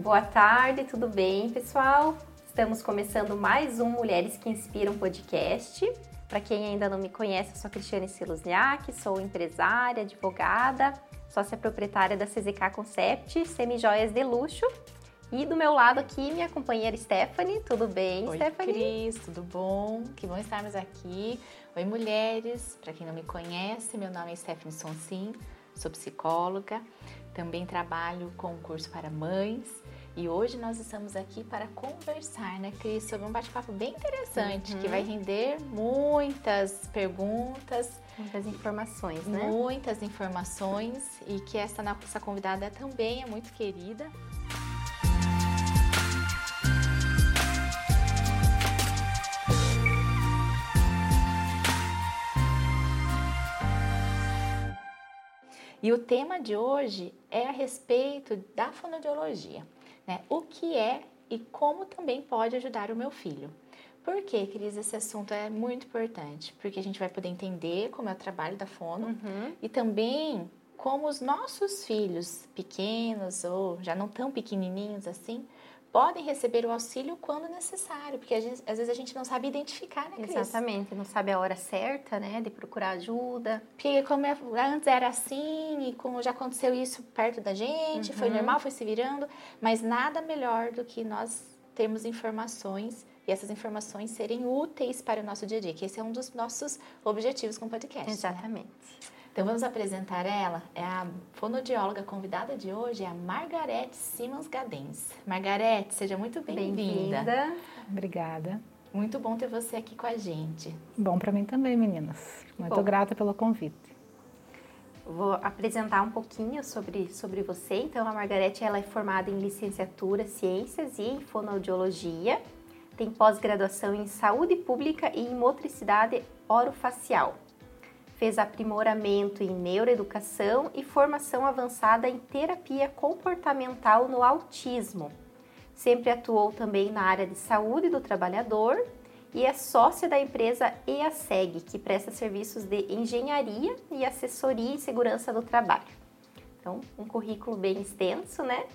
Boa tarde, tudo bem, pessoal? Estamos começando mais um Mulheres que Inspiram podcast. Para quem ainda não me conhece, eu sou Cristiane Silosniak, sou empresária, advogada, sócia proprietária da CZK Concept, Semijoias de Luxo. E do meu lado aqui, minha companheira Stephanie. Tudo bem, Oi, Stephanie? Cris, tudo bom? Que bom estarmos aqui. Oi, mulheres. Para quem não me conhece, meu nome é Stephanie Sonsim, sou psicóloga. Também trabalho com curso para mães. E hoje nós estamos aqui para conversar, né, Cris, sobre um bate-papo bem interessante Uhum. que vai render muitas perguntas, Muitas informações, né? muitas informações e que essa nossa convidada também é muito querida. E o tema de hoje é a respeito da fonoaudiologia, né? O que é e como também pode ajudar o meu filho. Por que, Cris, esse assunto é muito importante? Porque a gente vai poder entender como é o trabalho da fono Uhum. e também como os nossos filhos pequenos ou já não tão pequenininhos assim podem receber o auxílio quando necessário, porque às vezes, às vezes a gente não sabe identificar, né, Cris? Exatamente, não sabe a hora certa, né, de procurar ajuda. Porque como é- antes era assim e como já aconteceu isso perto da gente, foi Uhum. normal, foi se virando, mas nada melhor do que nós termos informações e essas informações serem úteis para o nosso dia a dia, que esse é um dos nossos objetivos com o podcast. né? Então vamos apresentar ela, é a fonoaudióloga convidada de hoje, é a Margarete Simons Gadens. Margarete, seja muito bem-vinda. Bem-vinda. Obrigada. muito bom ter você aqui com a gente. Bom para mim também, meninas. Muito bom. grata pelo convite. Vou apresentar um pouquinho sobre, sobre você. Então, a Margarete ela é formada em licenciatura, ciências e em fonoaudiologia. Tem pós-graduação em saúde pública e em motricidade orofacial. Fez aprimoramento em neuroeducação e formação avançada em terapia comportamental no autismo. Sempre atuou também na área de saúde do trabalhador e é sócia da empresa EASEG, que presta serviços de engenharia e assessoria em segurança do trabalho. Então, um currículo bem extenso, né?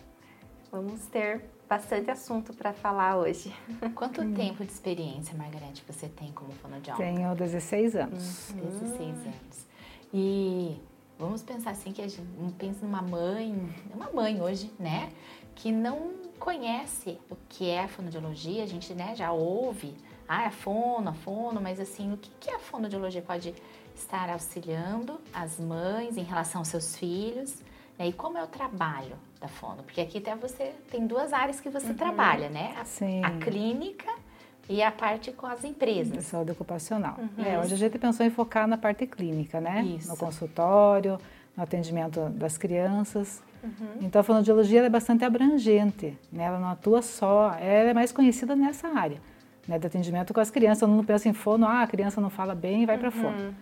Vamos ter bastante assunto para falar hoje. Quanto tempo de experiência, Margarete, você tem como fonoaudióloga? Tenho 16 anos. 16 anos. E vamos pensar assim que a gente pensa numa mãe, uma mãe hoje, né, que não conhece o que é a fonoaudiologia, a gente, né, já ouve, ah, é a fono, a fono, mas assim, o que que a fonoaudiologia pode estar auxiliando as mães em relação aos seus filhos, né, e como é o trabalho da fono? Porque aqui até você tem duas áreas que você trabalha, né, a, Sim. a clínica e a parte com as empresas. Saúde ocupacional. Uhum. É, hoje a gente pensou em focar na parte clínica, né? Isso. No consultório, no atendimento das crianças. Uhum. Então a fonoaudiologia é bastante abrangente, né? Ela não atua só, ela é mais conhecida nessa área, né? Do atendimento com as crianças. Mundo pensa em fono, ah, a criança não fala bem, vai para fono.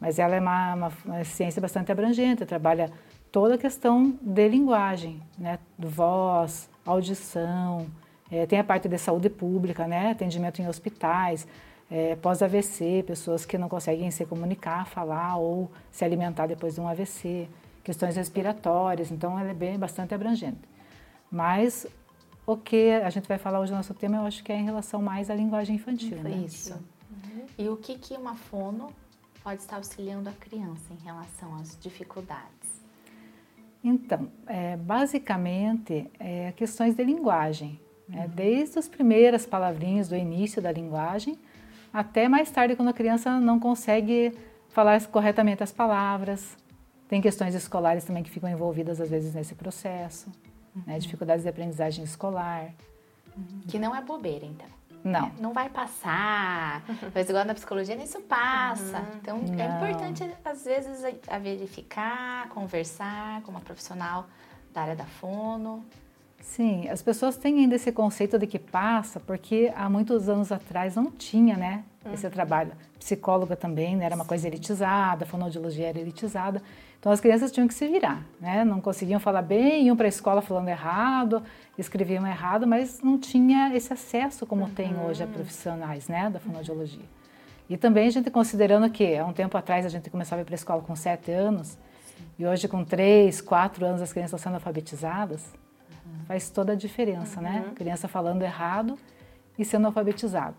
Mas ela é uma, uma- uma ciência bastante abrangente, trabalha toda a questão de linguagem, né? Do voz, audição, eh, tem a parte de saúde pública, né? Atendimento em hospitais, eh, pós-AVC, pessoas que não conseguem se comunicar, falar ou se alimentar depois de um AVC, questões respiratórias, então ela é bem bastante abrangente. Mas o que a gente vai falar hoje no nosso tema, eu acho que é em relação mais à linguagem infantil, né? Isso. E o que, que uma fono pode estar auxiliando a criança em relação às dificuldades? Então, é, basicamente, é questões de linguagem, né? desde as primeiras palavrinhas do início da linguagem até mais tarde, quando a criança não consegue falar corretamente as palavras. Tem questões escolares também que ficam envolvidas às vezes nesse processo, né? dificuldades de aprendizagem escolar. Que não é bobeira, então. Não, É, Não vai passar. Mas igual na psicologia, isso passa. Então é Não. importante, às vezes, a, a verificar, conversar com uma profissional da área da fono. Sim, as pessoas têm ainda esse conceito de que passa, porque há muitos anos atrás não tinha, né, esse trabalho. Psicóloga também, né, era uma coisa elitizada, a fonoaudiologia era elitizada. Então as crianças tinham que se virar, né, não conseguiam falar bem, iam para a escola falando errado, escreviam errado, mas não tinha esse acesso como tem hoje a profissionais, né, da fonoaudiologia. E também a gente considerando que há um tempo atrás a gente começava a ir para a escola com sete anos, e hoje com três, quatro anos as crianças estão sendo alfabetizadas, faz toda a diferença, né? A criança falando errado e sendo alfabetizada.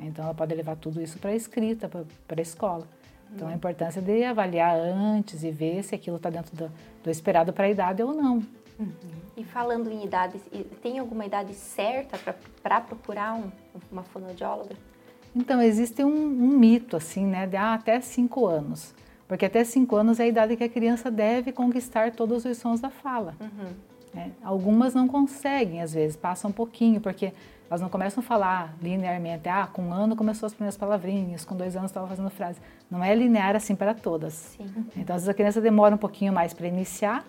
Então ela pode levar tudo isso para a escrita, para a escola. Então a importância de avaliar antes e ver se aquilo está dentro do, do esperado para a idade ou não. Uhum. E falando em idade, tem alguma idade certa para procurar um, uma fonoaudióloga? Então existe um, um, mito assim, né, de ah, até 5 anos, porque até 5 anos é a idade que a criança deve conquistar todos os sons da fala. Uhum. É, algumas não conseguem, às vezes, passam um pouquinho, porque elas não começam a falar linearmente. Ah, com um ano começou as primeiras palavrinhas, com dois anos estava fazendo frase. Não é linear assim para todas. Sim. Então, às vezes a criança demora um pouquinho mais para iniciar,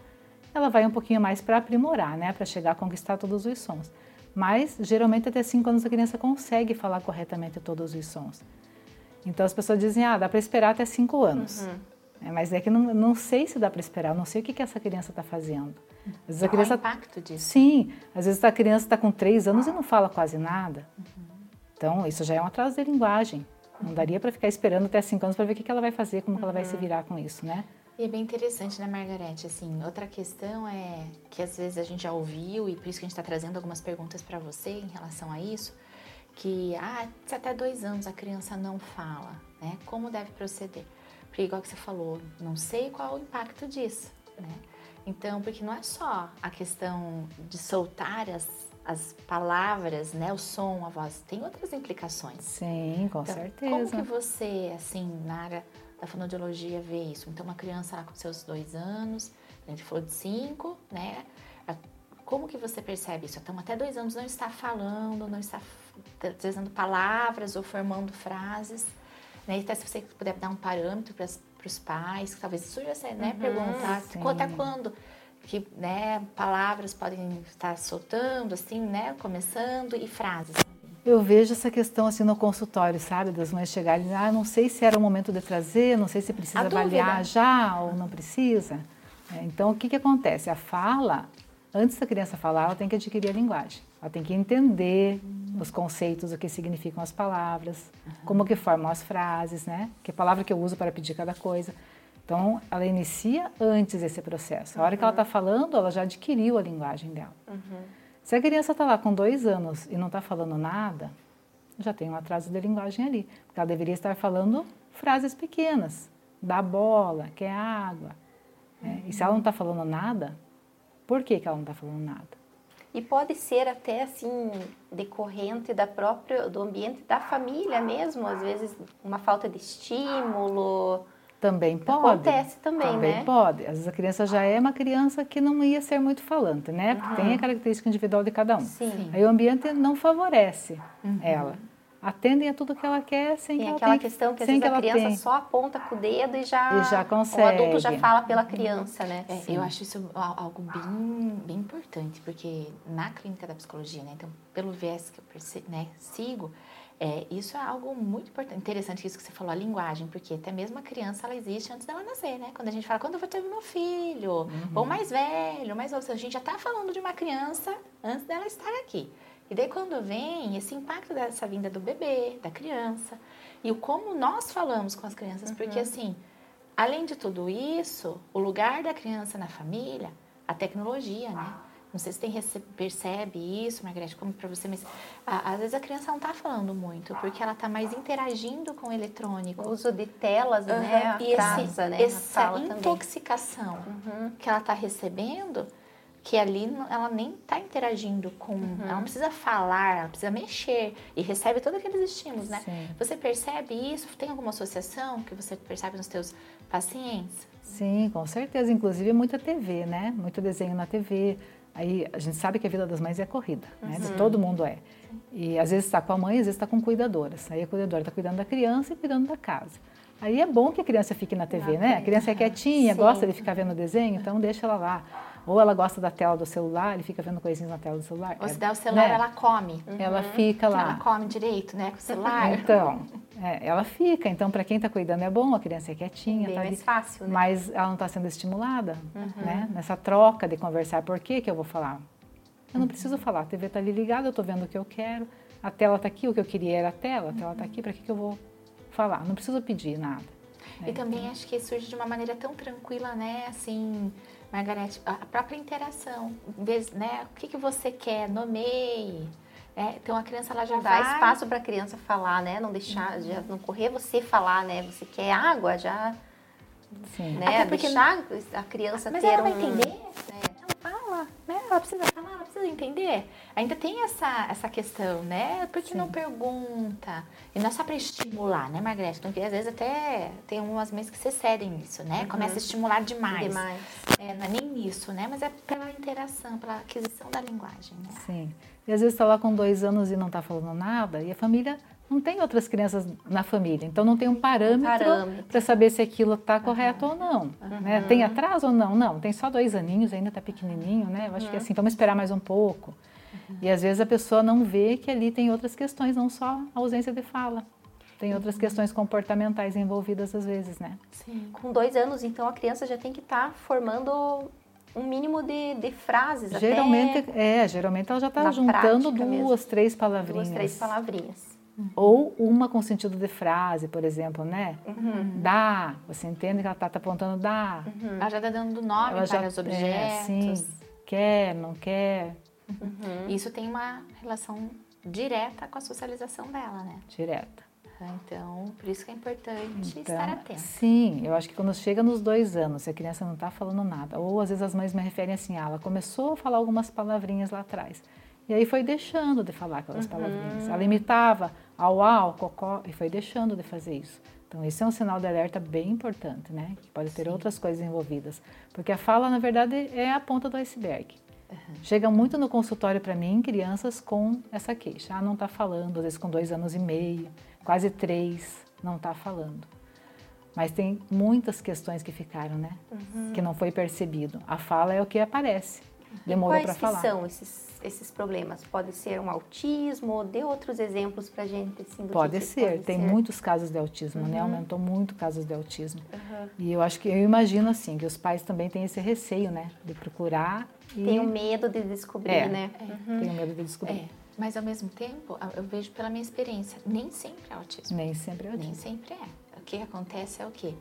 ela vai um pouquinho mais para aprimorar, né? Para chegar a conquistar todos os sons. Mas, geralmente, até 5 anos a criança consegue falar corretamente todos os sons. Então, as pessoas dizem, ah, dá para esperar até 5 anos. Uhum. É, mas é que não, não sei se dá para esperar, não sei o que, que essa criança está fazendo. Às vezes a criança... o impacto disso? Sim, às vezes a criança está com 3 anos e não fala quase nada. Uhum. Então, isso já é um atraso de linguagem. Não daria para ficar esperando até 5 anos para ver o que, que ela vai fazer, como uhum. ela vai se uhum. virar com isso, né? E é bem interessante, né, Margarete? Assim, outra questão é que às vezes a gente já ouviu e por isso que a gente está trazendo algumas perguntas para você em relação a isso, que ah, se até dois anos a criança não fala, né? Como deve proceder? Porque igual que você falou, não sei qual o impacto disso, né? Então, porque não é só a questão de soltar as, as palavras, né, o som, a voz, tem outras implicações. Sim, com então, certeza. Como que você, assim, na área da fonoaudiologia vê isso? Então, uma criança lá com seus dois anos, a gente falou de cinco, né? Como que você percebe isso? Então, até dois anos não está falando, não está trazendo palavras ou formando frases. Né? Até se você puder dar um parâmetro para os pais, que talvez surja essa né, uhum, pergunta, sim. até quando que né, palavras podem estar soltando, assim, né, começando, e frases. Eu vejo essa questão assim no consultório, sabe, das mães chegarem, ah, não sei se era o momento de trazer, não sei se precisa a avaliar dúvida. já ou não precisa. É, então, o que, que acontece? A fala, antes da criança falar, ela tem que adquirir a linguagem. Ela tem que entender os conceitos, o que significam as palavras, como que formam as frases, né? Que palavra que eu uso para pedir cada coisa. Então, ela inicia antes esse processo. A hora uhum. que ela está falando, ela já adquiriu a linguagem dela. Uhum. Se a criança está lá com dois anos e não está falando nada, já tem um atraso de linguagem ali. Porque ela deveria estar falando frases pequenas. Dá bola, quer água. Né? E se ela não está falando nada, por que, que ela não está falando nada? E pode ser até assim decorrente da própria do ambiente da família mesmo, às vezes uma falta de estímulo. Também pode. Acontece também, também né? pode. Às vezes a criança já é uma criança que não ia ser muito falante, né? Porque uhum. tem a característica individual de cada um. Sim. Aí o ambiente não favorece uhum. ela atendem a tudo que ela quer sem tem que ela aquela questão que às vezes a criança tem. só aponta com o dedo e já, e já consegue. o adulto já fala pela criança, né? É, eu acho isso algo bem, bem importante, porque na clínica da psicologia, né, então pelo viés que eu perce, né, sigo, é, isso é algo muito importante, interessante isso que você falou, a linguagem, porque até mesmo a criança ela existe antes dela nascer, né? Quando a gente fala, quando eu vou ter meu filho, uhum. ou mais velho, mais novo, a gente já está falando de uma criança antes dela estar aqui. E daí quando vem esse impacto dessa vinda do bebê, da criança, e o como nós falamos com as crianças, uhum. porque assim, além de tudo isso, o lugar da criança na família, a tecnologia, né? Não sei se tem percebe isso, Margarete, como para você, mas às vezes a criança não está falando muito, porque ela está mais interagindo com o eletrônico. O uso de telas, uhum. né? E esse, né? essa intoxicação uhum. que ela está recebendo, que ali ela nem está interagindo com, uhum. ela não precisa falar, ela precisa mexer e recebe todos aqueles estímulos, né? Sim. Você percebe isso? Tem alguma associação que você percebe nos teus pacientes? Sim, com certeza. Inclusive muita TV, né? Muito desenho na TV. Aí a gente sabe que a vida das mães é corrida, né? Uhum. todo mundo é. E às vezes está com a mãe, às vezes está com cuidadoras. Aí a cuidadora está cuidando da criança e cuidando da casa. Aí é bom que a criança fique na TV, né? A criança é quietinha, Sim. gosta de ficar vendo desenho, então deixa ela lá. Ou ela gosta da tela do celular, ele fica vendo coisinhas na tela do celular. Ou se der o celular, né? ela come. Uhum. Ela fica lá. Ela come direito, né, com o celular. Então, é, ela fica. Então, para quem está cuidando é bom, a criança é quietinha. Bem tá mais fácil, né? Mas ela não está sendo estimulada, uhum. né? Nessa troca de conversar. Por que que eu vou falar? Eu não preciso falar. A TV está ali ligada, eu estou vendo o que eu quero. A tela está aqui, o que eu queria era a tela. A tela está aqui, para que que eu vou falar? Não preciso pedir nada. E também acho que surge de uma maneira tão tranquila, né? Assim, Margarete, a própria interação, né? O que, que você quer? Nomeie. É, então a criança ela já dá vai... espaço para a criança falar, né? Não deixar, uhum. já não correr você falar, né? Você quer água, já Sim. Né? Até porque deixar a criança Mas ter ela um... vai entender, né? Ela fala, né? Ela precisa falar, entender. Ainda tem essa, essa questão, né? Por que Sim. não pergunta? E não é só para estimular, né, Margarete? Porque às vezes até tem umas mães que se cedem nisso, né? Uhum. Começa a estimular demais. Demais. É, não é nem isso, né? Mas é pela interação, pela aquisição da linguagem, né? Sim. E às vezes está lá com dois anos e não está falando nada, e a família não tem outras crianças na família, então não tem um parâmetro, parâmetro. para saber se aquilo está correto uhum. ou não. Uhum. Né? Tem atraso ou não? Não, tem só dois aninhos, ainda está pequenininho, né? Eu acho que assim, vamos esperar mais um pouco. Uhum. E às vezes a pessoa não vê que ali tem outras questões, não só a ausência de fala. Tem outras questões comportamentais envolvidas às vezes, né? Sim. Com dois anos, então, a criança já tem que estar tá formando um mínimo de, de frases. Geralmente, é, geralmente ela já está juntando duas, mesmo. três palavrinhas. Duas, três palavrinhas. Uhum. Ou uma com sentido de frase, por exemplo, né? Uhum. Dá, você entende que ela está tá apontando dá. Uhum. Ela já está dando nome ela para já, os é, objetos. É, sim, quer, não quer. Uhum. Isso tem uma relação direta com a socialização dela, né? Direta. Então, por isso que é importante então, estar atenta. Sim, eu acho que quando chega nos dois anos, se a criança não está falando nada, ou às vezes as mães me referem assim, ah, ela começou a falar algumas palavrinhas lá atrás. E aí foi deixando de falar aquelas uhum. palavrinhas. Ela imitava au, au, cocó, e foi deixando de fazer isso. Então, esse é um sinal de alerta bem importante, né? Que pode ter Sim. outras coisas envolvidas. Porque a fala, na verdade, é a ponta do iceberg. Uhum. Chega muito no consultório para mim crianças com essa queixa. Ah, não está falando, às vezes com dois anos e meio, quase três, não está falando. Mas tem muitas questões que ficaram, né? Uhum. Que não foi percebido. A fala é o que aparece. Demorou para falar. Quais são esses, esses problemas? Pode ser um autismo? Dê outros exemplos para a gente. Assim, pode que ser. Pode Tem ser. muitos casos de autismo, né? uhum. né? Aumentou muito casos de autismo. Uhum. E eu acho que, eu imagino assim, que os pais também têm esse receio, né? De procurar e... Tem o medo de descobrir, é, né? Uhum. Tem o medo de descobrir. É. Mas ao mesmo tempo, eu vejo pela minha experiência, nem sempre é autismo. Nem sempre é autismo. Nem sempre é. O que acontece é o quê?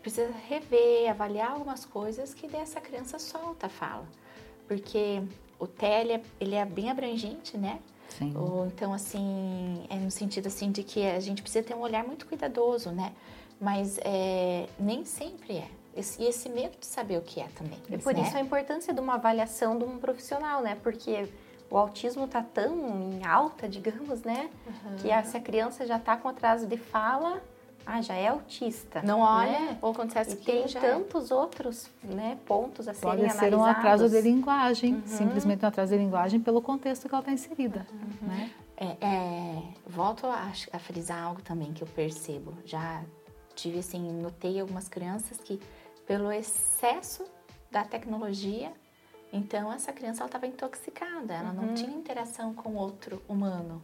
Precisa rever, avaliar algumas coisas que dessa criança solta a fala porque o TEL ele é bem abrangente, né? Sim. Ou, então, assim, é no sentido assim de que a gente precisa ter um olhar muito cuidadoso, né? Mas é, nem sempre é. Esse, e esse medo de saber o que é também. E por né? isso a importância de uma avaliação de um profissional, né? Porque o autismo está tão em alta, digamos, né? Uhum. Que a, se a criança já está com atraso de fala, ah, já é autista. Não olha, né? ou acontece e que tem tantos é. outros né, pontos a serem Pode analisados. ser um atraso de linguagem, uhum. simplesmente um atraso de linguagem pelo contexto que ela está inserida. Uhum. Né? É, é, volto a, a, frisar algo também que eu percebo. Já tive assim, notei algumas crianças que pelo excesso da tecnologia, então essa criança estava intoxicada, ela uhum. não tinha interação com outro humano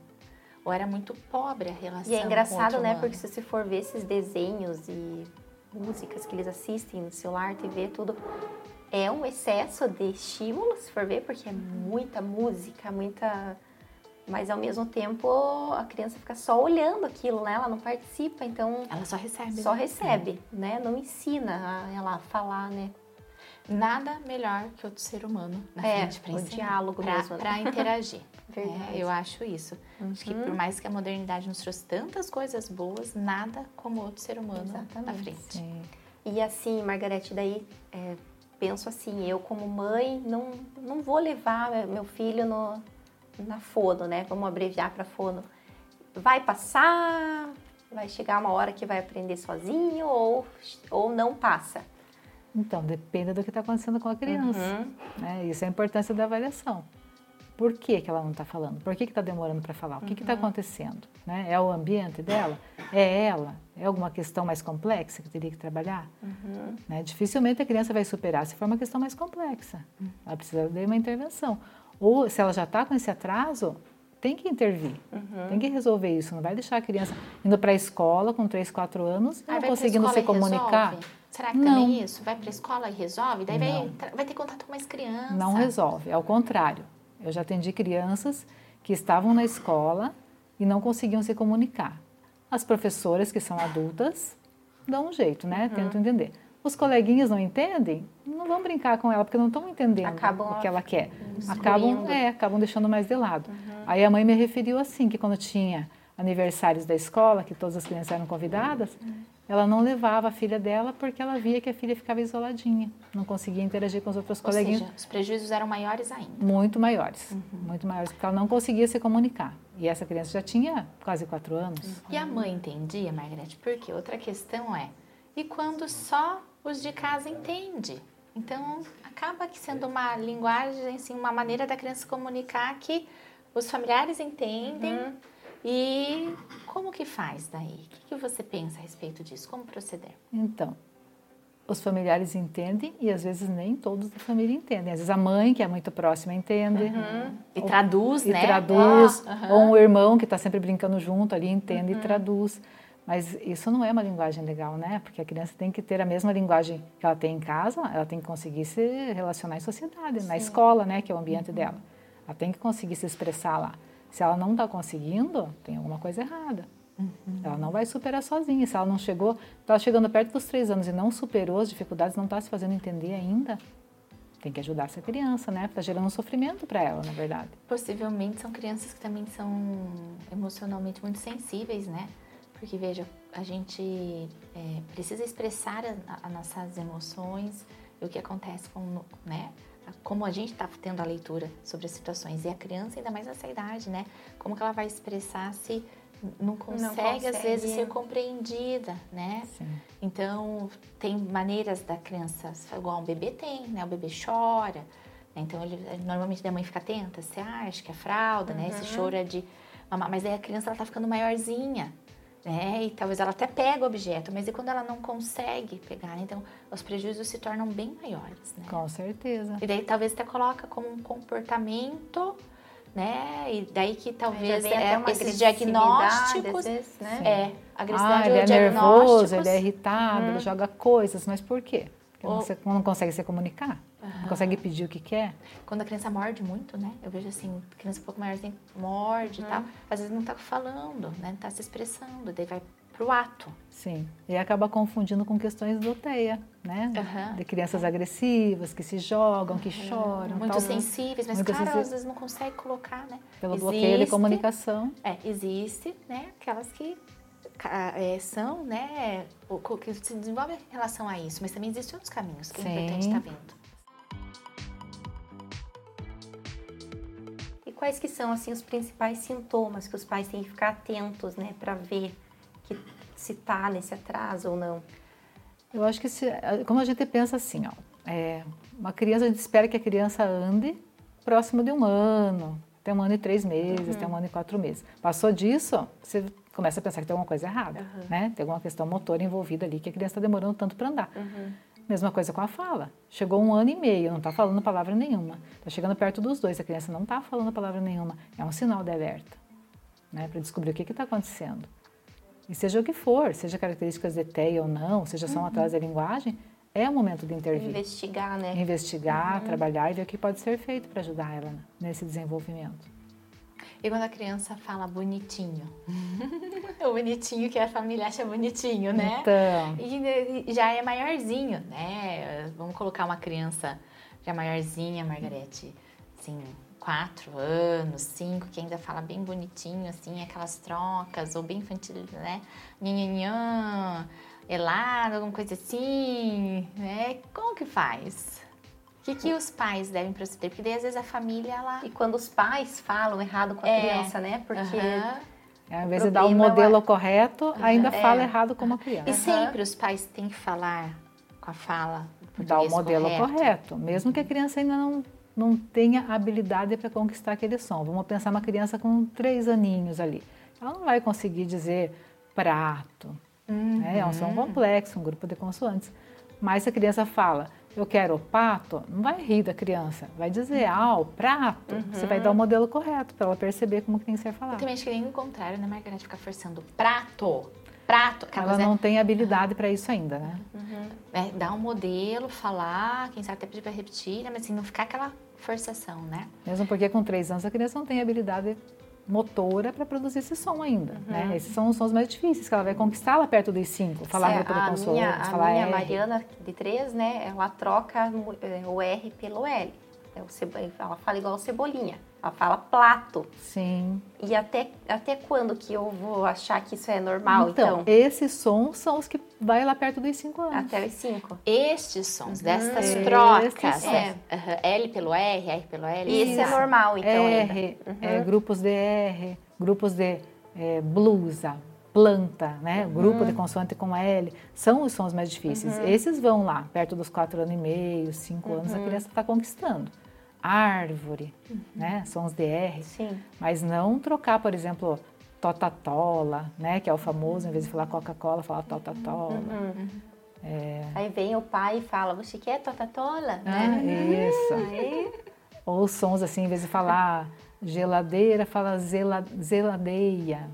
ou era muito pobre a relação. E é engraçado, né? Porque se você for ver esses desenhos e músicas que eles assistem no celular, TV, tudo, é um excesso de estímulo, se for ver, porque é muita música, muita. Mas ao mesmo tempo a criança fica só olhando aquilo, né? Ela não participa, então. Ela só recebe. Só né? recebe, né? Não ensina ela a falar, né? Nada melhor que outro ser humano na é, frente para diálogo pra, mesmo, né? Para interagir. Verdade. É, eu acho isso. Uhum. Acho que por uhum. mais que a modernidade nos trouxe tantas coisas boas, nada como outro ser humano Exatamente. na frente. Sim. E assim, Margarete, daí é, penso assim, eu como mãe não, não vou levar meu filho no, na fono, né? Vamos abreviar para fono. Vai passar, vai chegar uma hora que vai aprender sozinho ou, ou não passa. Então, depende do que está acontecendo com a criança. Uhum. Né? Isso é a importância da avaliação. Por que, que ela não está falando? Por que está demorando para falar? O que está uhum. acontecendo? Né? É o ambiente dela? É ela? É alguma questão mais complexa que teria que trabalhar? Uhum. Né? Dificilmente a criança vai superar se for uma questão mais complexa. Uhum. Ela precisa de uma intervenção. Ou se ela já está com esse atraso, tem que intervir, uhum. tem que resolver isso. Não vai deixar a criança indo para a escola com 3, 4 anos, não conseguindo se comunicar. Resolve? Será que não. também isso? Vai para a escola e resolve? Daí vai, vai, ter contato com mais crianças? Não resolve, ao contrário. Eu já atendi crianças que estavam na escola e não conseguiam se comunicar. As professoras, que são adultas, dão um jeito, né? Uhum. Tentam entender. Os coleguinhas não entendem, não vão brincar com ela, porque não estão entendendo Acabam o que ela quer. Acabam, é, acabam deixando mais de lado. Aí a mãe me referiu assim, que quando tinha aniversários da escola, que todas as crianças eram convidadas, ela não levava a filha dela porque ela via que a filha ficava isoladinha, não conseguia interagir com os outros Ou coleguinhas seja, os prejuízos eram maiores ainda. muito maiores, muito maiores, porque ela não conseguia se comunicar. E essa criança já tinha quase quatro anos. E a mãe entendia, Margarete? Porque outra questão é, e quando só os de casa entendem? Então, acaba que sendo uma linguagem, assim, uma maneira da criança se comunicar que os familiares entendem. E como que faz daí? O que, que você pensa a respeito disso? Como proceder? Então, os familiares entendem e às vezes nem todos da família entendem. Às vezes a mãe, que é muito próxima, entende. E traduz, e né? traduz, Ah, aham. ou um irmão que está sempre brincando junto ali entende Uhum. e traduz. Mas isso não é uma linguagem legal, né? Porque a criança tem que ter a mesma linguagem que ela tem em casa, ela tem que conseguir se relacionar em sociedade, na escola, né? Que é o ambiente Uhum. dela. Ela tem que conseguir se expressar lá. Se ela não está conseguindo, tem alguma coisa errada. Uhum. Ela não vai superar sozinha. Se ela não chegou, está chegando perto dos três anos e não superou as dificuldades, não está se fazendo entender ainda, tem que ajudar essa criança, né? Está gerando um sofrimento para ela, na verdade. Possivelmente são crianças que também são emocionalmente muito sensíveis, né? Porque veja, a gente é, precisa expressar as nossas emoções o que acontece com, né? Como a gente está tendo a leitura sobre as situações e a criança ainda mais nessa idade, né? Como que ela vai expressar se não consegue, às vezes consegue. ser compreendida, né? Sim. Então, tem maneiras da criança, igual um bebê tem, né? O bebê chora, né? Então, ele, normalmente a mãe fica atenta, se ah, acho que é fralda, né? Esse choro é de. Mas daí a criança, ela tá ficando maiorzinha, né? E talvez ela até pega o objeto, mas e quando ela não consegue pegar? Então, os prejuízos se tornam bem maiores, né? Com certeza. E daí talvez até coloca como um comportamento, né? E daí que talvez é, uma esses diagnósticos... vezes, né? É, Ah, agressividade ele ou é diagnósticos... nervoso, ele é irritado, ele joga coisas, mas por quê? Porque Ou- se- não consegue se comunicar, não consegue pedir o que quer. Quando a criança morde muito, né? Eu vejo assim, criança um pouco maiorzinha morde e tal. Às vezes não tá falando, né? Não tá se expressando. Daí vai pro ato. Sim. E acaba confundindo com questões do TEA, né? Aham. De crianças agressivas, que se jogam, que choram. Muito tal. sensíveis, mas Muito cara, sensíveis. às vezes não consegue colocar, né? Pelo bloqueio de Existe- comunicação. É, existe, né? Aquelas que é, são, né? Que se desenvolvem em relação a isso. Mas também existem outros caminhos que é Sim. importante estar vendo. Quais que são assim os principais sintomas que os pais têm que ficar atentos, né, para ver que se tá nesse atraso ou não? Eu acho que se, como a gente pensa assim, ó, é, uma criança, a gente espera que a criança ande próximo de um ano, tem um ano e três meses, tem um ano e quatro meses. Passou disso, você começa a pensar que tem alguma coisa errada, né? Tem alguma questão motora envolvida ali que a criança está demorando tanto para andar. Mesma coisa com a fala. Chegou um ano e meio, não está falando palavra nenhuma. Está chegando perto dos dois, a criança não está falando palavra nenhuma. É um sinal de alerta, né? Para descobrir o que está acontecendo. E seja o que for, seja características de TEA ou não, seja só um atraso da linguagem, é o momento de intervir. Investigar, né? Investigar, trabalhar e ver o que pode ser feito para ajudar ela nesse desenvolvimento. E quando a criança fala bonitinho? o bonitinho que a família acha bonitinho, né? Então, E e já é maiorzinho, né? Vamos colocar uma criança já maiorzinha, Margarete, assim, quatro anos, cinco, que ainda fala bem bonitinho, assim, aquelas trocas, ou bem infantil, né? Nhanhanhã, helado, alguma coisa assim, né? Como que faz? O que, que os pais devem proceder? Porque daí, às vezes, a família, ela... E quando os pais falam errado com a É. criança, né? Porque ao invés de dar o é modelo correto, ainda É. fala errado como a E criança. sempre os pais têm que falar com a fala Dar o modelo correto. correto, mesmo que a criança ainda não, não tenha habilidade para conquistar aquele som. Vamos pensar uma criança com três aninhos ali. Ela não vai conseguir dizer prato. né? É um som complexo, um grupo de consoantes. Mas se a criança fala, eu quero pato, não vai rir da criança. Vai dizer, ah, o prato. Você vai dar o modelo correto para ela perceber como que tem que ser Eu falado. também acho que nem o contrário, né, Margarete? Ficar forçando prato, prato, Ela não tem habilidade para isso ainda, né? né, dar um modelo, falar, quem sabe até pedir pra repetir, né, mas assim, não ficar aquela forçação, né? Mesmo porque com três anos a criança não tem habilidade motora para produzir esse som ainda, né? Esses são os sons mais difíceis, que ela vai conquistar lá perto dos cinco, falar É, grupo a consoantes, minha, a falar minha R. Mariana de 3, né, ela troca é, o R pelo L. É ela fala igual cebolinha. Ela fala plato. Sim. E até, até quando que eu vou achar que isso é normal, então, então? esses sons são os que vai lá perto dos cinco anos. Até os 5. Estes sons, destas Estes trocas, é, aham, L pelo R, R pelo L. E esse é isso. normal, então. R, é, grupos de R, grupos de é, blusa, planta, né? Grupo de consoante com L, são os sons mais difíceis. Esses vão lá, perto dos quatro anos e meio, cinco anos, a criança está conquistando. Árvore, né? Sons de R. Sim. Mas não trocar, por exemplo, totatola, né? Que é o famoso, em vez de falar Coca-Cola, falar totatola. Aí vem o pai e fala, você quer totatola? Ah, Né? isso. Aí, Ou sons assim, em vez de falar geladeira, fala zela, zeladeia.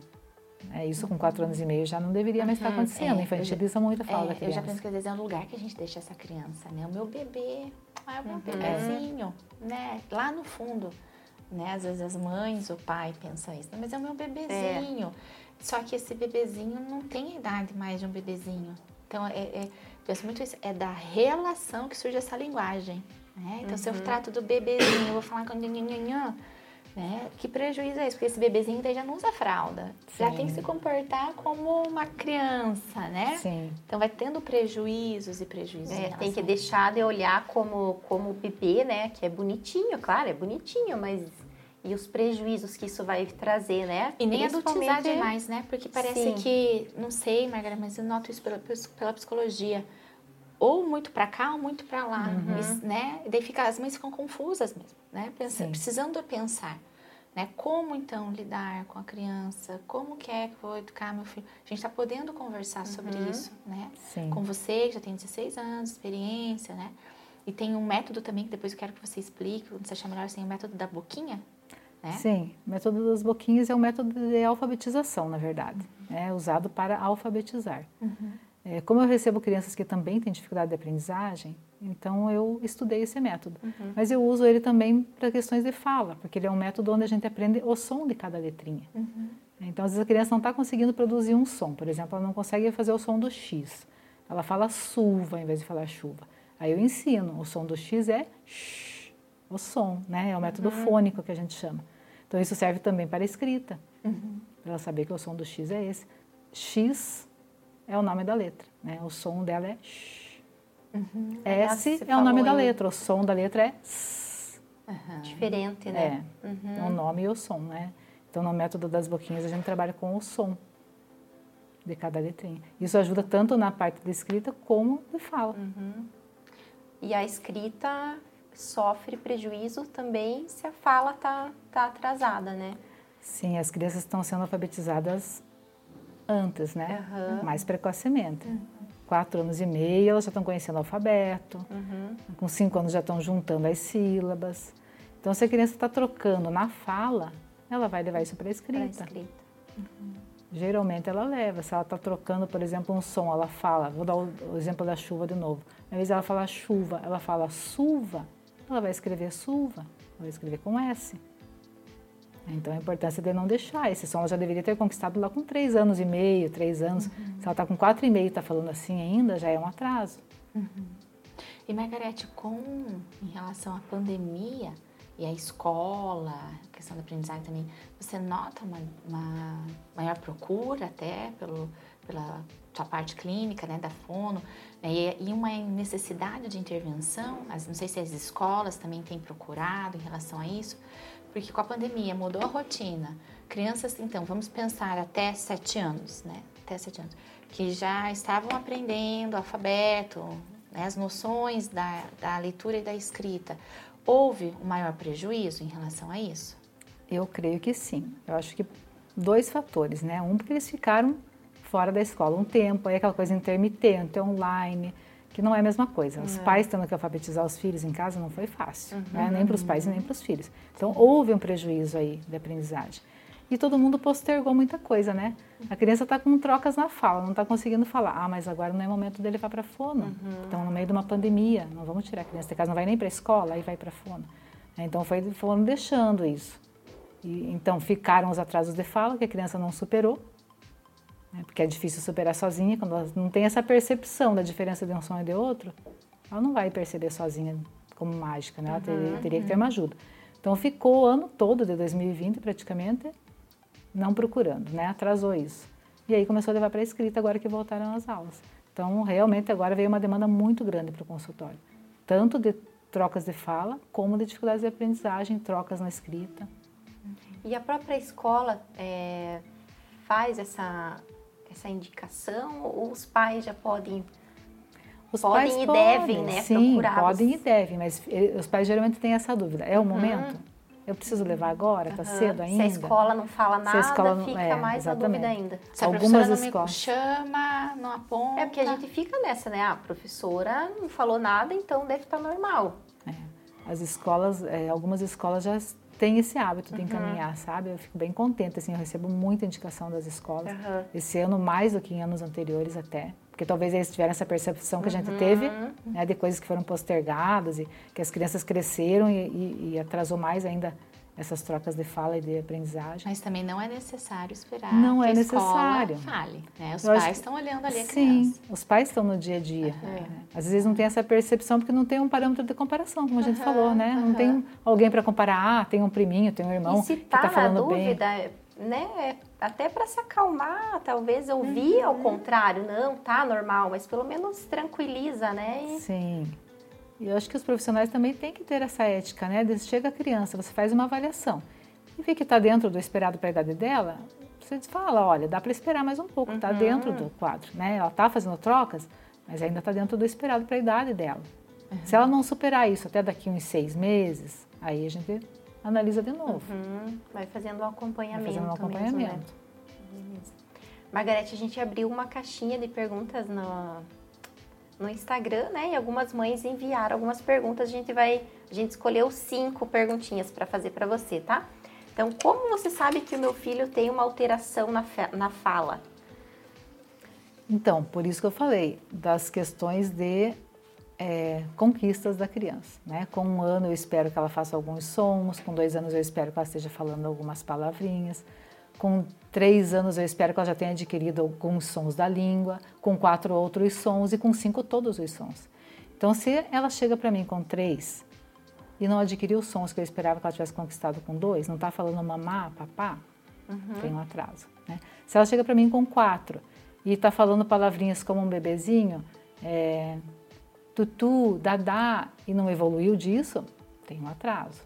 É, isso com quatro anos e meio já não deveria mais estar acontecendo. é, Infantiliza muito a fala da É, eu criança. já penso que às vezes é um lugar que a gente deixa essa criança, né? O meu bebê, ah, o meu bebezinho, né? Lá no fundo, né? Às vezes as mães, o pai pensa isso, "Não, mas é o meu bebezinho. Só que esse bebezinho não tem idade mais de um bebezinho. Então, é, é- penso muito isso, é da relação que surge essa linguagem, né? Então, se eu trato do bebezinho, eu vou falar com nhanhanhanhã, né? Que prejuízo é esse? Porque esse bebezinho daí já não usa fralda. Já Sim. tem que se comportar como uma criança, né? Sim. Então vai tendo prejuízos e prejuízos. é, tem que deixar de olhar como, como bebê, né? Que é bonitinho, claro, é bonitinho, mas... E os prejuízos que isso vai trazer, né? E nem adultizar demais, né? Porque parece Sim. que, não sei, Margarida, mas eu noto isso pela, pela psicologia. Ou muito pra cá ou muito pra lá, Isso, né? E daí fica, as mães ficam confusas mesmo, né? Pensa, precisando pensar, né? Como então lidar com a criança? Como que é que eu vou educar meu filho? A gente tá podendo conversar sobre isso, né? Sim. Com você, que já tem 16 anos, experiência, né? E tem um método também que depois eu quero que você explique, você achar melhor, assim, o método da boquinha, né? Sim, o método das boquinhas é um método de alfabetização, na verdade. É usado para alfabetizar. É, como eu recebo crianças que também têm dificuldade de aprendizagem, então eu estudei esse método. Mas eu uso ele também para questões de fala, porque ele é um método onde a gente aprende o som de cada letrinha. Então, às vezes a criança não está conseguindo produzir um som. Por exemplo, ela não consegue fazer o som do X. Ela fala suva em vez de falar chuva. Aí eu ensino, o som do X é sh, o som, né? É o método fônico que a gente chama. Então isso serve também para a escrita, para ela saber que o som do X é esse. X é o nome da letra, né? O som dela é sh. Aliás, S é o nome da em- letra, o som da letra é S. Diferente, né? É, o nome e o som, né? Então no método das boquinhas a gente trabalha com o som de cada letrinha. Isso ajuda tanto na parte da escrita como de fala. E a escrita sofre prejuízo também se a fala tá, tá atrasada, né? Sim, as crianças estão sendo alfabetizadas antes, né? Aham. Mais precocemente. Quatro anos e meio, elas já estão conhecendo o alfabeto. Com cinco anos já estão juntando as sílabas. Então, se a criança está trocando na fala, ela vai levar isso para a Pra escrita. escrita. Geralmente ela leva. Se ela está trocando, por exemplo, um som, ela fala, vou dar o, exemplo da chuva de novo. Ao invés dela falar chuva, ela fala suva, ela vai escrever suva, ela vai escrever com S. Então a importância de não deixar. Esse som ela já deveria ter conquistado lá com três anos e meio, três anos. Se ela está com quatro e meio e está falando assim ainda, já é um atraso. E Margarete, com em relação à pandemia e à escola, a questão da aprendizagem também, você nota uma, uma maior procura até pelo, pela sua parte clínica, né, da fono, né, e, e uma necessidade de intervenção? As, não sei se as escolas também têm procurado em relação a isso, porque com a pandemia mudou a rotina. Crianças, então, vamos pensar até sete anos, né, até sete anos, que já estavam aprendendo alfabeto, né, as noções da, da leitura e da escrita. Houve um maior prejuízo em relação a isso? Eu creio que sim. Eu acho que dois fatores, né? Um, porque eles ficaram fora da escola um tempo, aí aquela coisa intermitente, online, que não é a mesma coisa. Os pais tendo que alfabetizar os filhos em casa não foi fácil, né? nem para os pais e nem para os filhos. Então houve um prejuízo aí de aprendizagem. E todo mundo postergou muita coisa, né? A criança está com trocas na fala, não está conseguindo falar. Ah, mas agora não é momento dele levar para fono. Então, no meio de uma pandemia, não vamos tirar a criança de casa, não vai nem para a escola, aí vai para fono. Então, foi, foram deixando isso. E, então ficaram os atrasos de fala que a criança não superou, né, porque é difícil superar sozinha, quando ela não tem essa percepção da diferença de um som e de outro, ela não vai perceber sozinha como mágica, né? ela teria, Uhum, teria que ter uma ajuda. Então ficou o ano todo de 2020 praticamente não procurando, né? atrasou isso. E aí começou a levar para a escrita agora que voltaram as aulas. Então realmente agora veio uma demanda muito grande para o consultório, tanto de trocas de fala como de dificuldades de aprendizagem, trocas na escrita. E a própria escola é, faz essa, essa indicação ou os pais já podem Os Podem pais e devem, né, Sim, podem e devem, mas ele- os pais geralmente têm essa dúvida. É o momento? Eu preciso levar agora? Está Aham. cedo ainda? Se a escola não fala a nada, escola não- fica é, mais na exatamente. dúvida ainda. Se a Algumas professora não escolas. me chama, não aponta. É porque a gente fica nessa, né? Ah, a professora não falou nada, então deve estar normal. É. As escolas, é, algumas escolas já têm esse hábito Uhum. de encaminhar, sabe? Eu fico bem contente, assim, eu recebo muita indicação das escolas. Aham. Esse ano, mais do que em anos anteriores até. Porque talvez eles tiveram essa percepção que a gente teve, Uhum. né, de coisas que foram postergadas e que as crianças cresceram e, e- e atrasou mais ainda essas trocas de fala e de aprendizagem. Mas também não é necessário esperar Não que é a escola necessário. fale. Né? Os Eu pais estão olhando ali a Sim, criança. os pais estão no dia a dia. É. né? Às vezes não tem essa percepção porque não tem um parâmetro de comparação, como a gente Aham, falou, né? Não aham. tem alguém para comparar. Ah, tem um priminho, tem um irmão e se que tá, está na falando bem. dúvida, né? Até para se acalmar, talvez ouvir Uhum. ao contrário, não, tá normal, mas pelo menos tranquiliza, né? E Sim. E eu acho que os profissionais também têm que ter essa ética, né? Chega a criança, você faz uma avaliação e vê que está dentro do esperado para a idade dela, você fala, olha, dá para esperar mais um pouco, está Uhum. dentro do quadro, né? Ela está fazendo trocas, mas ainda está dentro do esperado para a idade dela. Se ela não superar isso até daqui uns seis meses, aí a gente analisa de novo. Uhum, vai fazendo um Vai acompanhamento. fazendo um mesmo, né? acompanhamento. Margarete, a gente abriu uma caixinha de perguntas no, no Instagram, né? E algumas mães enviaram algumas perguntas. A gente vai, a gente escolheu cinco perguntinhas para fazer para você, tá? Então, como você sabe que o meu filho tem uma alteração na, na fala? Então, por isso que eu falei das questões de é, conquistas da criança. Né? Com um ano eu espero que ela faça alguns sons, com dois anos eu espero que ela esteja falando algumas palavrinhas, com três anos eu espero que ela já tenha adquirido alguns sons da língua, com quatro outros sons e com cinco todos os sons. Então, se ela chega para mim com três e não adquiriu os sons que eu esperava que ela tivesse conquistado com dois, não está falando mamá, papá, tem um atraso. Né? Se ela chega para mim com quatro e está falando palavrinhas como um bebezinho, é, tutu, dadá, e não evoluiu disso, tem um atraso.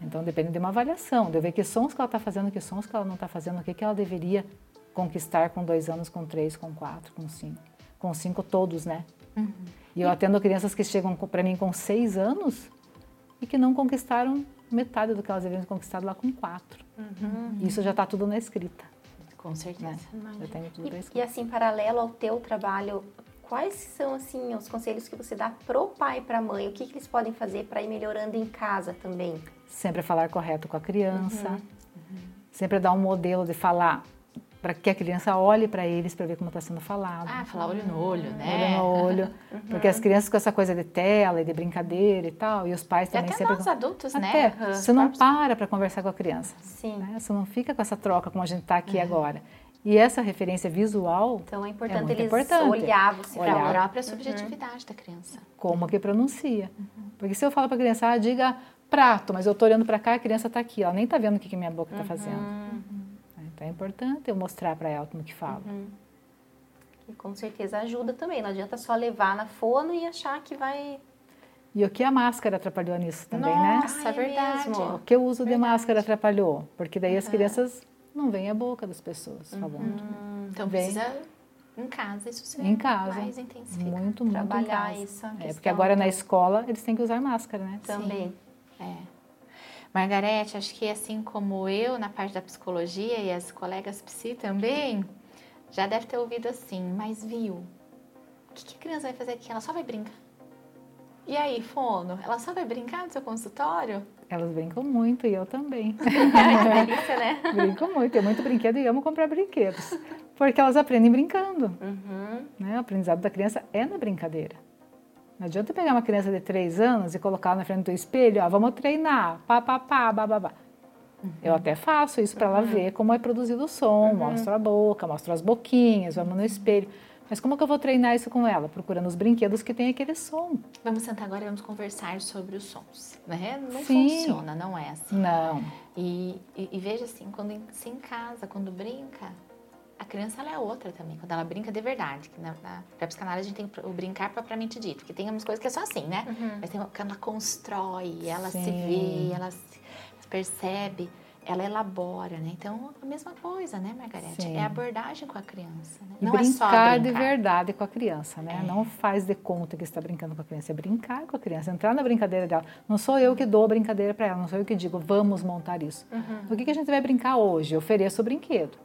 Então depende de uma avaliação, de eu ver que sons que ela está fazendo, que sons que ela não está fazendo, o que, que ela deveria conquistar com dois anos, com três, com quatro, com cinco. Com cinco todos, né? E eu atendo crianças que chegam para mim com seis anos e que não conquistaram metade do que elas deveriam ter conquistado lá com quatro. Isso já está tudo na escrita. Com certeza. Né? Já tem tudo na E, escrita. e assim, paralelo ao teu trabalho, quais são assim os conselhos que você dá pro pai e pra mãe? O que, que eles podem fazer para ir melhorando em casa também? Sempre falar correto com a criança. Sempre dar um modelo de falar para que a criança olhe para eles para ver como está sendo falado. Ah, falar olho no olho, Olho né? no olho. Porque as crianças com essa coisa de tela e de brincadeira e tal, e os pais E também até sempre. nós adultos, Até, né? Você não para para conversar com a criança. Sim. né? Você não fica com essa troca como a gente está aqui agora. E essa referência visual, Então é importante muito eles importante. olhar você Para a própria subjetividade da criança. como que pronuncia. Porque se eu falo para a criança, ah, diga prato, mas eu estou olhando para cá, a criança está aqui, ela nem está vendo o que, que minha boca está fazendo. Então é importante eu mostrar para ela como que fala. E com certeza ajuda também. Não adianta só levar na fono e achar que vai. E o que a máscara atrapalhou nisso também, Nossa, Ah, é é verdade. né? O que o uso de Verdade. máscara atrapalhou? Porque daí as crianças não veem a boca das pessoas falando. Então Bem. precisa em casa isso se Em casa. mais intensifica. Muito, muito em Trabalhar casa. isso, É, porque agora na escola eles têm que usar máscara, né? Também. É. Margarete, acho que assim como eu na parte da psicologia e as colegas psi também, já deve ter ouvido assim, mas viu? O que, que a criança vai fazer aqui? Ela só vai brincar. E aí, Fono, ela só vai brincar no seu consultório? Elas brincam muito e eu também. que delícia, né? Brinco muito, tem muito brinquedo e amo comprar brinquedos. Porque elas aprendem brincando. Uhum. Né? O aprendizado da criança é na brincadeira. Não adianta pegar uma criança de 3 anos e colocar na frente do espelho, ó, vamos treinar, pá, pá, pá, babá. Uhum. Eu até faço isso para ela uhum. ver como é produzido o som, uhum. mostro a boca, mostro as boquinhas, vamos no espelho. Mas como que eu vou treinar isso com ela? Procurando os brinquedos que tem aquele som. Vamos sentar agora e vamos conversar sobre os sons. Né? Não Sim. funciona, não é assim. Não. E, e, e veja assim, quando se em casa, quando brinca, a criança ela é outra também, quando ela brinca de verdade. Que na, na, pra psicanálise a gente tem o brincar propriamente dito, que tem umas coisas que é só assim, né? Uhum. Mas tem quando ela constrói, ela Sim. se vê, ela se percebe ela elabora, né? Então, a mesma coisa, né, Margarete? Sim. É a abordagem com a criança. Né? Não brincar é só brincar de verdade com a criança, né? É. Não faz de conta que está brincando com a criança, é brincar com a criança, entrar na brincadeira dela. Não sou eu que dou a brincadeira para ela, não sou eu que digo, vamos montar isso. Uhum. O que, que a gente vai brincar hoje? Eu ofereço o brinquedo.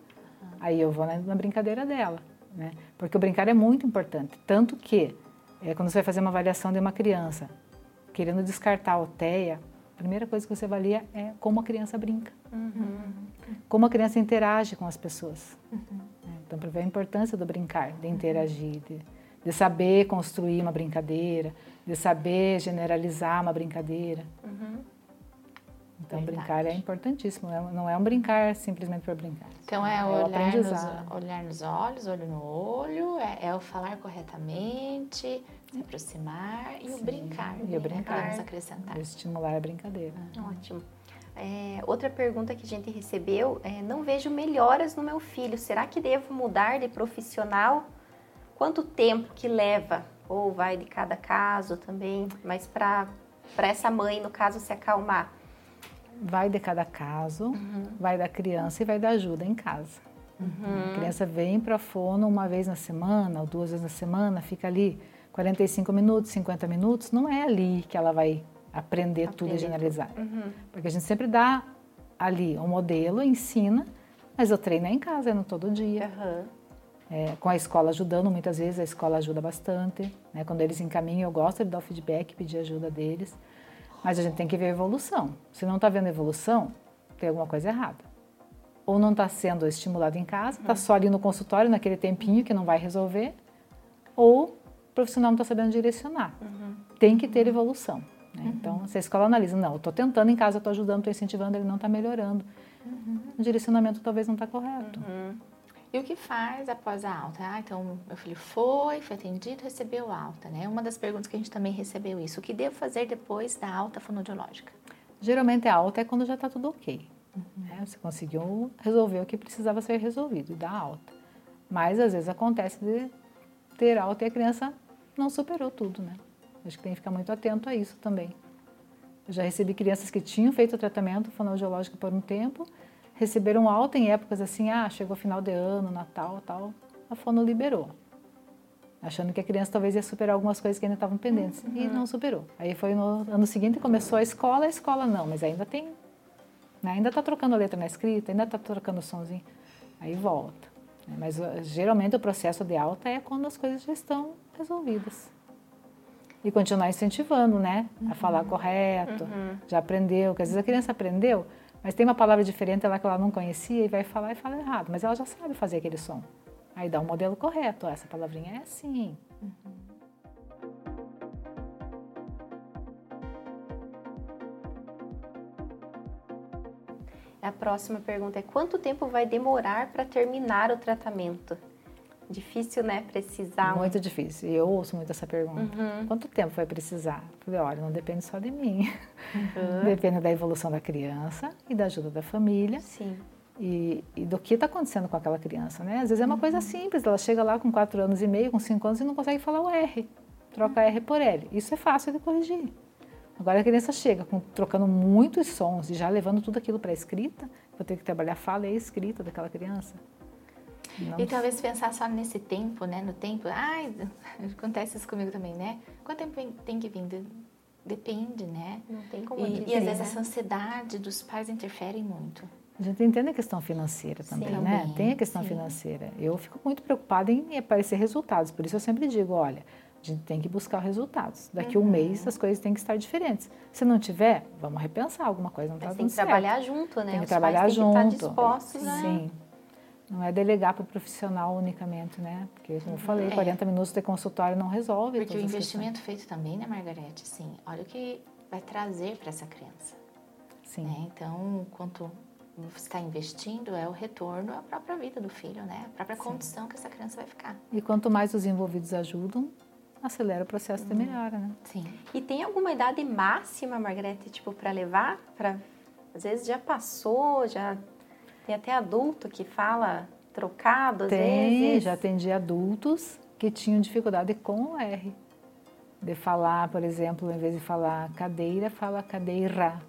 Uhum. Aí eu vou na, brincadeira dela, né? Porque o brincar é muito importante. Tanto que, é, quando você vai fazer uma avaliação de uma criança, querendo descartar a TEA, a primeira coisa que você avalia é como a criança brinca. Uhum. Como a criança interage com as pessoas. Uhum. Então, para ver a importância do brincar, de interagir, de, de, saber construir uma brincadeira, de saber generalizar uma brincadeira. Uhum. Então, Verdade. brincar é importantíssimo. É não é um brincar simplesmente por brincar. Então, é, é olhar, nos, olhar nos olhos, olho no olho, é, é o falar corretamente, se aproximar e Sim, o brincar. E o né? brincar. Podemos acrescentar. estimular a brincadeira. Ah, ótimo. É, outra pergunta que a gente recebeu é: não vejo melhoras no meu filho. Será que devo mudar de profissional? Quanto tempo que leva? Ou vai de cada caso também? Mas para essa mãe, no caso, se acalmar? Vai de cada caso, uhum. vai da criança e vai da ajuda em casa. Uhum. A criança vem para a fono uma vez na semana ou duas vezes na semana, fica ali 45 minutos, 50 minutos, não é ali que ela vai aprender, aprender tudo e generalizar. Uhum. Porque a gente sempre dá ali um modelo, ensina, mas eu treino em casa, é no todo dia. É, com a escola ajudando, muitas vezes a escola ajuda bastante. Né? Quando eles encaminham, eu gosto de dar o feedback, pedir ajuda deles. Mas a gente tem que ver a evolução. Se não está vendo evolução, tem alguma coisa errada. Ou não está sendo estimulado em casa, está uhum. só ali no consultório, naquele tempinho que não vai resolver, ou profissional não está sabendo direcionar. Uhum. Tem que ter evolução. Né? Uhum. Então, se a escola analisa, não, eu estou tentando em casa, estou ajudando, estou incentivando, ele não está melhorando. Uhum. O direcionamento talvez não está correto. E o que faz após a alta? Ah, então, meu filho foi, foi atendido, recebeu alta, né? Uma das perguntas que a gente também recebeu isso. O que devo fazer depois da alta fonoaudiológica? Geralmente a alta é quando já está tudo ok. Uhum. Né? Você conseguiu resolver o que precisava ser resolvido, da alta. Mas às vezes acontece de ter alta e a criança não superou tudo, né? Acho que tem que ficar muito atento a isso também. Eu já recebi crianças que tinham feito o tratamento fonoaudiológico por um tempo, receberam alta em épocas assim, ah, chegou final de ano, Natal, tal, a fono liberou. Achando que a criança talvez ia superar algumas coisas que ainda estavam pendentes. Uhum. E não superou. Aí foi no ano seguinte, começou a escola, a escola não, mas ainda tem. Né? Ainda está trocando a letra na escrita, ainda está trocando o somzinho. Aí volta. Mas uh, geralmente o processo de alta é quando as coisas já estão resolvidas. E continuar incentivando, né? A falar uhum. correto, uhum. já aprendeu, porque às vezes a criança aprendeu, mas tem uma palavra diferente lá que ela não conhecia e vai falar e fala errado, mas ela já sabe fazer aquele som. Aí dá um modelo correto, essa palavrinha é assim. Uhum. A próxima pergunta é: quanto tempo vai demorar para terminar o tratamento? Difícil, né? Precisar. Muito um... difícil. E eu ouço muito essa pergunta. Uhum. Quanto tempo vai precisar? falei, olha, não depende só de mim. Uhum. depende da evolução da criança e da ajuda da família. Sim. E, e do que está acontecendo com aquela criança, né? Às vezes é uma uhum. coisa simples. Ela chega lá com 4 anos e meio, com 5 anos e não consegue falar o R. Troca R por L. Isso é fácil de corrigir. Agora a criança chega com, trocando muitos sons e já levando tudo aquilo para a escrita, vou ter que trabalhar a fala e a escrita daquela criança. Não e talvez pensar só nesse tempo, né? No tempo. Ai, acontece isso comigo também, né? Quanto tempo tem que vir? Depende, né? Não tem como E, dizer, e às vezes né? essa ansiedade dos pais interfere muito. A gente entende a questão financeira também, sim, né? Tem a questão sim. financeira. Eu fico muito preocupada em aparecer resultados, por isso eu sempre digo, olha, a gente tem que buscar resultados. Daqui uhum. um mês as coisas têm que estar diferentes. Se não tiver, vamos repensar, alguma coisa não está dando certo. Tem que trabalhar junto, né? Tem que Os trabalhar junto. Tem que estar dispostos, né? Sim. Não é delegar para o profissional unicamente, né? Porque, como eu falei, é. 40 minutos de consultório não resolve. Porque o investimento feito também, né, Margarete? Sim, olha o que vai trazer para essa criança. Sim. Né? Então, quanto você está investindo é o retorno à própria vida do filho, né? A própria Sim. condição que essa criança vai ficar. E quanto mais os envolvidos ajudam, acelera o processo Uhum. de melhora, né? Sim. E tem alguma idade máxima, Margarete, tipo, para levar? Pra... Às vezes já passou, já tem até adulto que fala trocado, às Tem, vezes. já atendi adultos que tinham dificuldade com o R. De falar, por exemplo, em vez de falar cadeira, fala cadeira.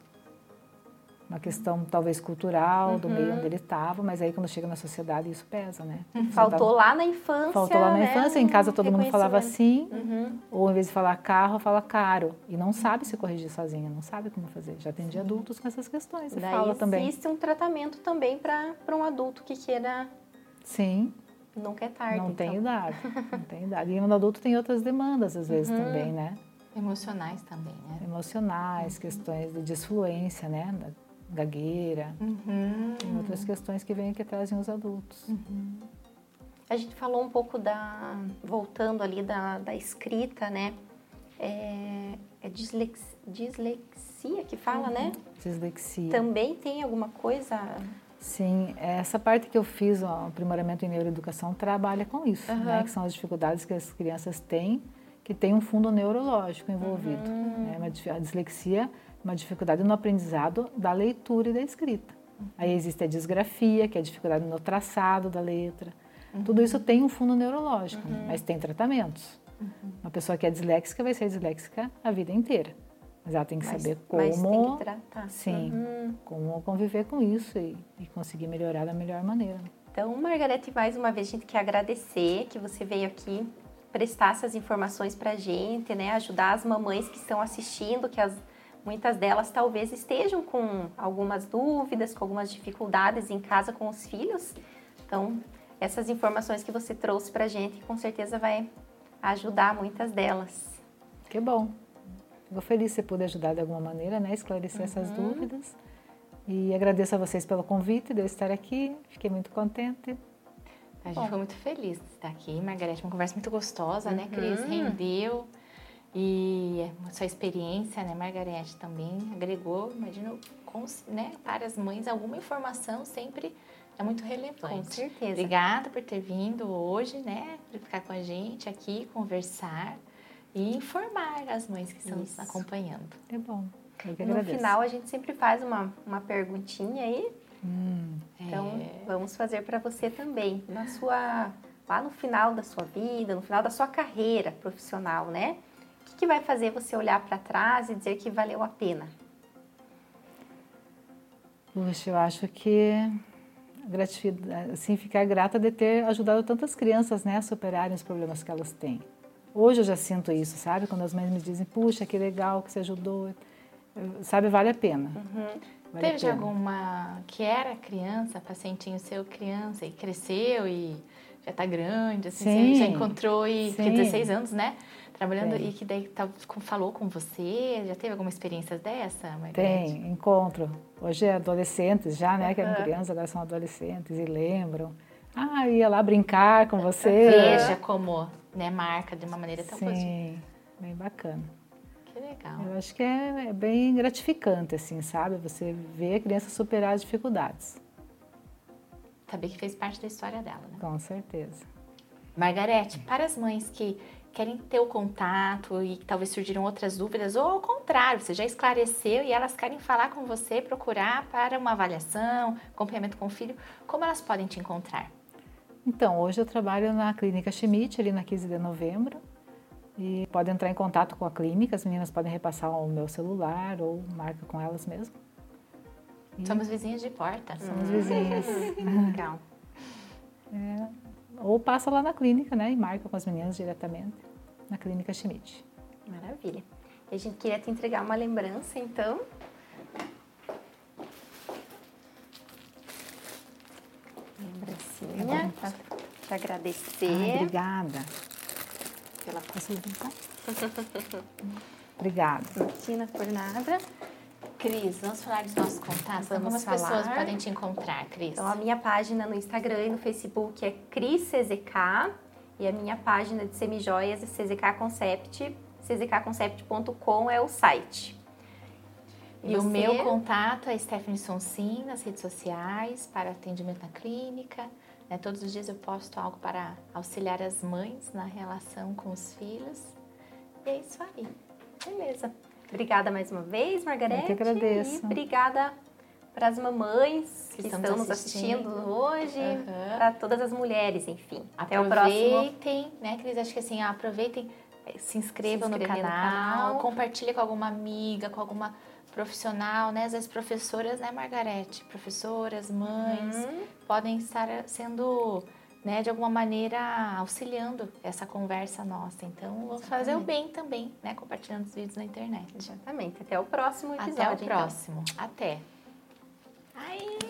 Uma questão talvez cultural, do meio onde ele estava, mas aí quando chega na sociedade isso pesa, né? Faltou lá na infância. Faltou lá na né, infância, em casa todo mundo falava assim, Uhum. ou em vez de falar carro, fala caro. E não sabe se corrigir sozinha, não sabe como fazer. Já atendi adultos com essas questões. E Daí fala também. existe um tratamento também para um adulto que queira. Sim, Nunca é tarde. não tem então. idade. Não tem idade. E um adulto tem outras demandas, às vezes, Uhum. também, né? Emocionais também, né? Emocionais, questões de disfluência, né? Gagueira. Uhum. Outras questões que vêm que trazem os adultos. A gente falou um pouco da. Voltando ali da, da escrita, né? É, é dislex, dislexia que fala, né? Dislexia. Também tem alguma coisa. Sim, essa parte que eu fiz, o aprimoramento em neuroeducação, trabalha com isso, né? Aham. Que são as dificuldades que as crianças têm, que tem um fundo neurológico envolvido. Uhum. né? A dislexia é uma dificuldade no aprendizado da leitura e da escrita. Uhum. Aí existe a disgrafia, que é a dificuldade no traçado da letra. Uhum. Tudo isso tem um fundo neurológico, mas tem tratamentos. Uhum. Uma pessoa que é disléxica vai ser disléxica a vida inteira. Mas ela tem que Mas, saber mas tem como, que tratar. Sim. Uhum. como conviver com isso e, e conseguir melhorar da melhor maneira. Então, Margarete, mais uma vez a gente quer agradecer que você veio aqui prestar essas informações para a gente, né? Ajudar as mamães que estão assistindo, que as, muitas delas talvez estejam com algumas dúvidas, com algumas dificuldades em casa com os filhos. Então, essas informações que você trouxe para a gente, com certeza vai ajudar muitas delas. Que bom. Fico feliz se puder ajudar de alguma maneira, né? Esclarecer essas dúvidas. E agradeço a vocês pelo convite de eu estar aqui. Fiquei muito contente. A gente Bom. foi muito feliz de estar aqui, Margarete. Uma conversa muito gostosa, né, Cris? Uhum. Rendeu. E a sua experiência, né, Margarete, também agregou, imagino, com, né, para as mães, alguma informação sempre é muito relevante. Com certeza. Obrigada por ter vindo hoje, né, por ficar com a gente aqui, conversar e informar as mães que estão nos Isso. Que acompanhando. É bom. No final, a gente sempre faz uma, uma perguntinha aí Hum, Então, É, vamos fazer para você também, na sua, lá no final da sua vida, no final da sua carreira profissional, né? O que, vai fazer você olhar para trás e dizer que valeu a pena? puxa, eu acho que gratificar, assim, ficar grata de ter ajudado tantas crianças, né, a superarem os problemas que elas têm. Hoje eu já sinto isso, sabe? Quando as mães me dizem, puxa, que legal que você ajudou, sabe? Vale a pena. Vale a Teve pena. alguma que era criança, pacientinho seu criança e cresceu e já tá grande, assim, Sim. já encontrou e Sim. 16 anos, né? Trabalhando Tem. e que daí tá- falou com você, já teve alguma experiência dessa, Margarete? Tem, encontro. Hoje é adolescentes já, né? Que eram crianças, agora são adolescentes e lembram. Ah, ia lá brincar com você. Veja como, né, marca de uma maneira tão positiva. Sim, bem bacana. Que legal. Eu acho que é, é bem gratificante, assim, sabe? Você ver a criança superar as dificuldades. Saber que fez parte da história dela, né? Com certeza. Margarete, para as mães que querem ter o contato e talvez surgiram outras dúvidas, ou ao contrário, você já esclareceu e elas querem falar com você, procurar para uma avaliação, acompanhamento com o filho, como elas podem te encontrar? Então, hoje eu trabalho na Clínica Schmidt, ali na 15 de novembro. E pode entrar em contato com a clínica, as meninas podem repassar o meu celular ou marca com elas mesmo. E Somos vizinhos de porta. somos vizinhas. Legal. Ou passa lá na clínica, né? E marca com as meninas diretamente na Clínica Schmidt. Maravilha. E a gente queria te entregar uma lembrança, então. Lembrancinha, para te agradecer Ai, obrigada. pela levantar? Obrigada. Tina por nada. Cris, vamos falar dos nossos contatos? Vamos como as pessoas falar. podem te encontrar, Cris? Então, a minha página no Instagram e no Facebook é Cris CZK e a minha página de semijoias é CZK Concept. czconcept.com é o site. E, o meu contato é Stephanie Sonsim nas redes sociais para atendimento na clínica. Né? Todos os dias eu posto algo para auxiliar as mães na relação com os filhos. E é isso aí. Beleza. Obrigada mais uma vez, Margarete. Eu que agradeço. E obrigada para as mamães que, que estão nos assistindo, assistindo hoje, uhum. para todas as mulheres, enfim. Até o próximo. Aproveitem, né, Cris? Acho que assim, aproveitem, eh, se inscrevam se no, canal, no canal, compartilhe com alguma amiga, com alguma profissional, né? Às vezes professoras, né, Margarete? Professoras, mães, uhum. podem estar sendo, né, de alguma maneira auxiliando essa conversa nossa. Então, vamos fazer o bem também, né, compartilhando os vídeos na internet. Exatamente. Até o próximo episódio. Até o então. próximo. Então. Até. Aí.